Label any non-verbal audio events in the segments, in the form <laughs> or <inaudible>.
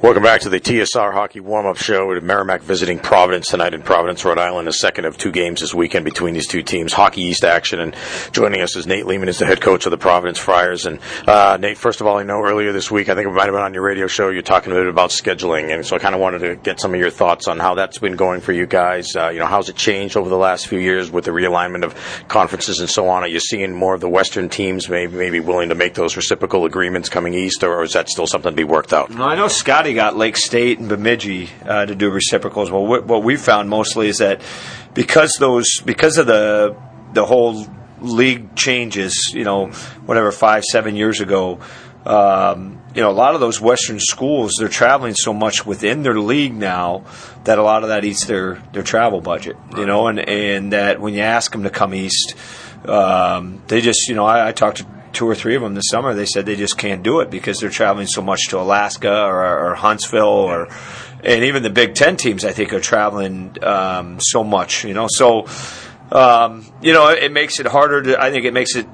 Welcome back to the TSR Hockey Warm-Up Show. With Merrimack visiting Providence tonight in Providence, Rhode Island. The second of two games this weekend between these two teams. Hockey East action. And joining us is Nate Leaman, is the head coach of the Providence Friars. And uh, Nate, first of all, I know earlier this week, I think it might have been on your radio show, you're talking a bit about scheduling. And so I kind of wanted to get some of your thoughts on how that's been going for you guys. Uh, you know, how's it changed over the last few years with the realignment of conferences and so on? Are you seeing more of the Western teams maybe, maybe willing to make those reciprocal agreements coming east, or is that still something to be worked out? No, I know Scotty got Lake State and Bemidji uh, to do reciprocals. Well, what, what we found mostly is that because those because of the the whole league changes, you know, whatever five seven years ago. Um, you know, a lot of those Western schools, they're traveling so much within their league now that a lot of that eats their, their travel budget, you know, and, and that when you ask them to come east, um, they just, you know, I, I talked to two or three of them this summer. They said they just can't do it because they're traveling so much to Alaska or, or Huntsville or, and even the Big Ten teams I think are traveling um, so much. You know, so um, you know it makes it harder to. I think it makes it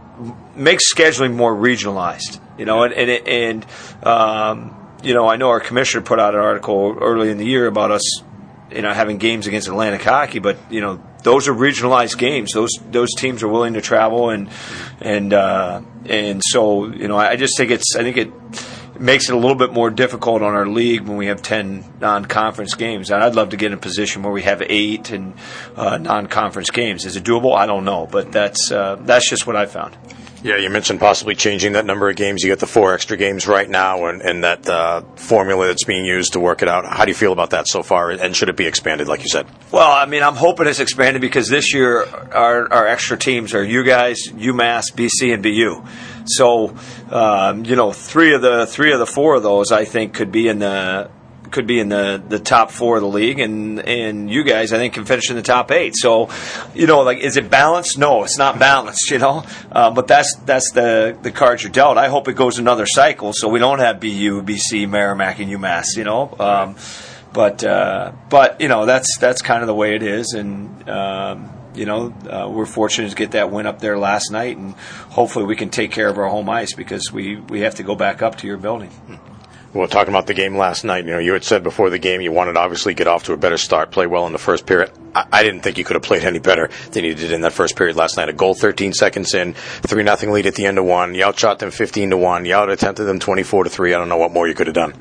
makes scheduling more regionalized. You know, and and, and um, you know I know our commissioner put out an article early in the year about us you know having games against Atlantic Hockey, but you know those are regionalized games. Those those teams are willing to travel and and uh, and so you know I just think it's I think it makes it a little bit more difficult on our league when we have 10 non-conference games. And I'd love to get in a position where we have eight and uh, non-conference games. Is it doable? I don't know, but that's uh, that's just what I found. Yeah, you mentioned possibly changing that number of games. You get the four extra games right now, and, and that uh, formula that's being used to work it out. How do you feel about that so far, and should it be expanded, like you said? Well, I mean, I'm hoping it's expanded because this year our, our extra teams are you guys, UMass, BC, and BU. So, um, you know, three of the three of the four of those I think could be in the could be in the, the top four of the league, and and you guys I think can finish in the top eight. So, you know, like is it balanced? No, it's not balanced. <laughs> You know, uh, but that's that's the the cards you're dealt. I hope it goes another cycle so we don't have BU, BC, Merrimack, and UMass. You know. Um, but uh, but you know that's that's kind of the way it is, and um, you know, uh, we're fortunate to get that win up there last night, and hopefully we can take care of our home ice because we, we have to go back up to your building. Well, talking about the game last night, you know, you had said before the game you wanted to obviously get off to a better start, play well in the first period. I, I didn't think you could have played any better than you did in that first period last night. A goal 13 seconds in, 3 nothing lead at the end of one. You outshot them 15 to 1. You out attempted them 24 to 3. I don't know what more you could have done.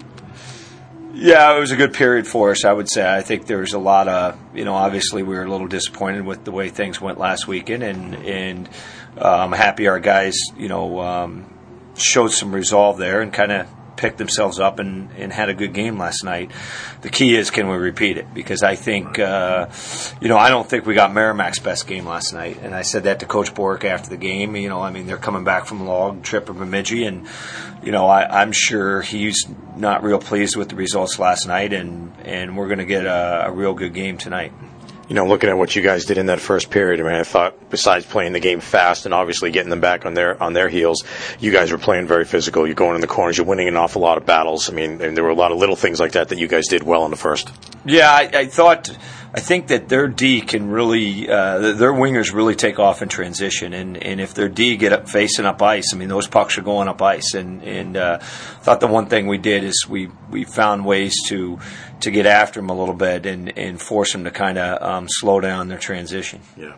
Yeah, it was a good period for us, I would say. I think there was a lot of, you know, obviously we were a little disappointed with the way things went last weekend, and and I'm happy our guys, you know, um, showed some resolve there and kind of picked themselves up and, and had a good game last night. The key is can we repeat it? Because I think, uh, you know, I don't think we got Merrimack's best game last night. And I said that to Coach Borek after the game. You know, I mean, they're coming back from a long trip of Bemidji, and, you know, I, I'm sure he's not real pleased with the results last night, and, and we're going to get a, a real good game tonight you know, looking at what you guys did in that first period, I mean, I thought besides playing the game fast and obviously getting them back on their on their heels, you guys were playing very physical. You're going in the corners, you're winning an awful lot of battles. I mean, there were a lot of little things like that that you guys did well in the first. Yeah, I, I thought. I think that their D can really, uh, their wingers really take off in transition, and, and if their D get up facing up ice, I mean those pucks are going up ice, and and uh, thought the one thing we did is we we found ways to to get after them a little bit and and force them to kind of um, slow down their transition. Yeah.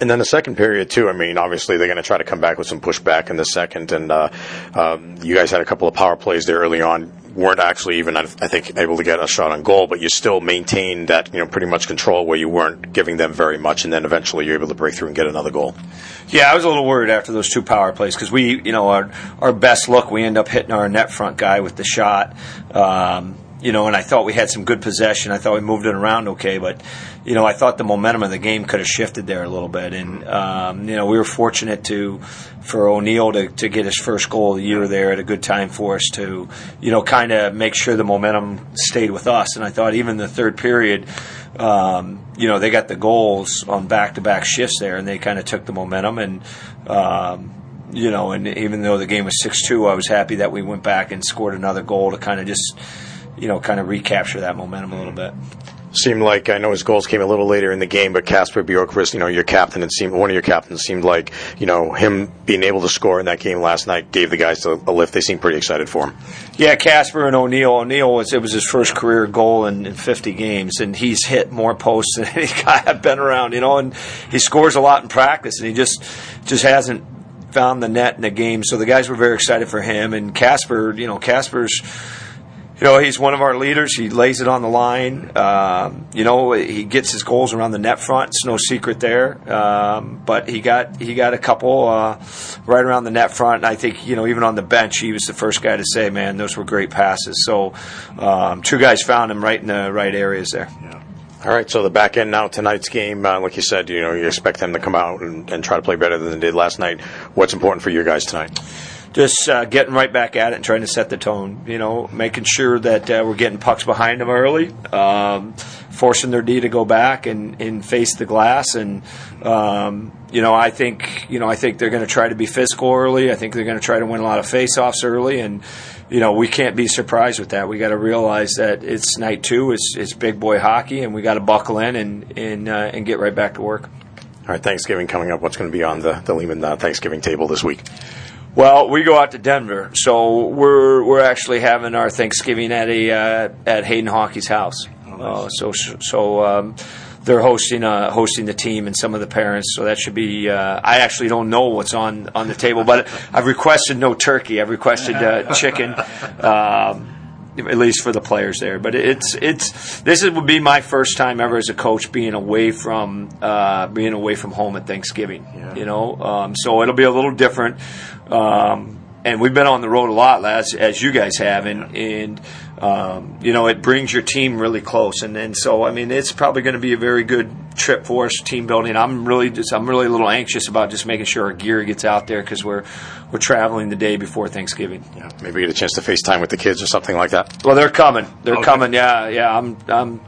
And then the second period too. I mean, obviously they're going to try to come back with some pushback in the second, and uh, um, you guys had a couple of power plays there early on weren't actually even, I think, able to get a shot on goal, but you still maintained that, you know, pretty much control where you weren't giving them very much, and then eventually you're able to break through and get another goal. Yeah, I was a little worried after those two power plays because we, you know, our our best look, we end up hitting our net front guy with the shot. Um, you know, and I thought we had some good possession. I thought we moved it around okay, but you know, I thought the momentum of the game could have shifted there a little bit. And um, you know, we were fortunate to for O'Neill to, to get his first goal of the year there at a good time for us to, you know, kind of make sure the momentum stayed with us. And I thought even the third period, um, you know, they got the goals on back to back shifts there, and they kind of took the momentum and. Um, you know, and even though the game was six two, I was happy that we went back and scored another goal to kind of just you know, kind of recapture that momentum a little bit. seemed like I know his goals came a little later in the game, but Kasper Bjorkqvist, you know, your captain, it seemed one of your captains seemed like you know him being able to score in that game last night gave the guys a, a lift. They seemed pretty excited for him. Yeah, Kasper and O'Neill. O'Neill was it was his first career goal in, in 50 games, and he's hit more posts than <laughs> any guy I've been around. You know, and he scores a lot in practice, and he just just hasn't found the net in the game. So the guys were very excited for him, and Kasper. You know, Kasper's you know, he's one of our leaders. He lays it on the line. Um, you know, he gets his goals around the net front. It's no secret there. Um, but he got he got a couple uh, right around the net front. And I think you know, even on the bench, he was the first guy to say, "Man, those were great passes." So, um, two guys found him right in the right areas there. Yeah. All right, so the back end now tonight's game, uh, like you said, you know, you expect them to come out and, and try to play better than they did last night. What's important for you guys tonight? Just uh, getting right back at it and trying to set the tone. You know, making sure that uh, we're getting pucks behind them early, um, forcing their D to go back and, and face the glass. And um, you know, I think you know I think they're going to try to be physical early. I think they're going to try to win a lot of faceoffs early. And you know, we can't be surprised with that. We got to realize that it's night two. It's it's big boy hockey, and we got to buckle in and and uh, and get right back to work. All right, Thanksgiving coming up. What's going to be on the the Leaman uh, Thanksgiving table this week? Well, we go out to Denver, so we're we're actually having our Thanksgiving at a uh, at Hayden Hockey's house. Oh, nice. uh, so so um, they're hosting uh, hosting the team and some of the parents. So that should be. Uh, I actually don't know what's on on the table, but I've requested no turkey. I've requested uh, chicken. Um, at least for the players there. But it's it's this would be my first time ever as a coach being away from uh, being away from home at Thanksgiving. Yeah. You know, um, so it'll be a little different. Um, and we've been on the road a lot, as as you guys have, and and um, you know it brings your team really close, and and so I mean it's probably going to be a very good trip for us, team building. I'm really just I'm really a little anxious about just making sure our gear gets out there because we're we're traveling the day before Thanksgiving. Yeah, maybe get a chance to FaceTime with the kids or something like that. Well, they're coming. They're okay. coming. Yeah, yeah. I'm I'm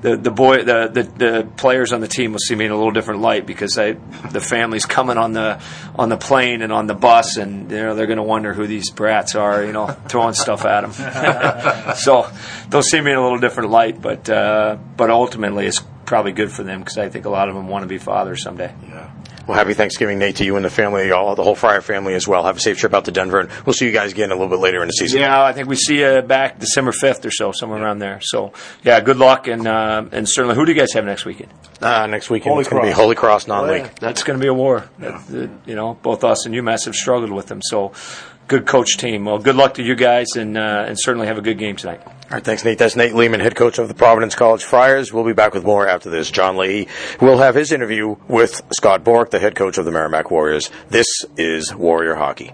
the the boy the, the, the players on the team will see me in a little different light because they, the family's coming on the on the plane and on the bus and you know they're going to wonder who these brats are you know throwing stuff at them <laughs> so they'll see me in a little different light but uh, but ultimately it's probably good for them because I think a lot of them want to be fathers someday. Yeah. Well, happy Thanksgiving, Nate, to you and the family, all the whole Friar family as well. Have a safe trip out to Denver, and we'll see you guys again a little bit later in the season. Yeah, I think we see you back December fifth or so, somewhere around there. So, yeah, good luck, and uh, and certainly, who do you guys have next weekend? Uh, next weekend Holy it's going to be Holy Cross non-league. Oh, yeah. That's going to be a war. Yeah. you know, both us and UMass have struggled with them. So, good coach team. Well, good luck to you guys, and uh, and certainly have a good game tonight. All right, thanks, Nate. That's Nate Leaman, head coach of the Providence College Friars. We'll be back with more after this. John Lee will have his interview with Scott Borek, the head coach of the Merrimack Warriors. This is Warrior Hockey.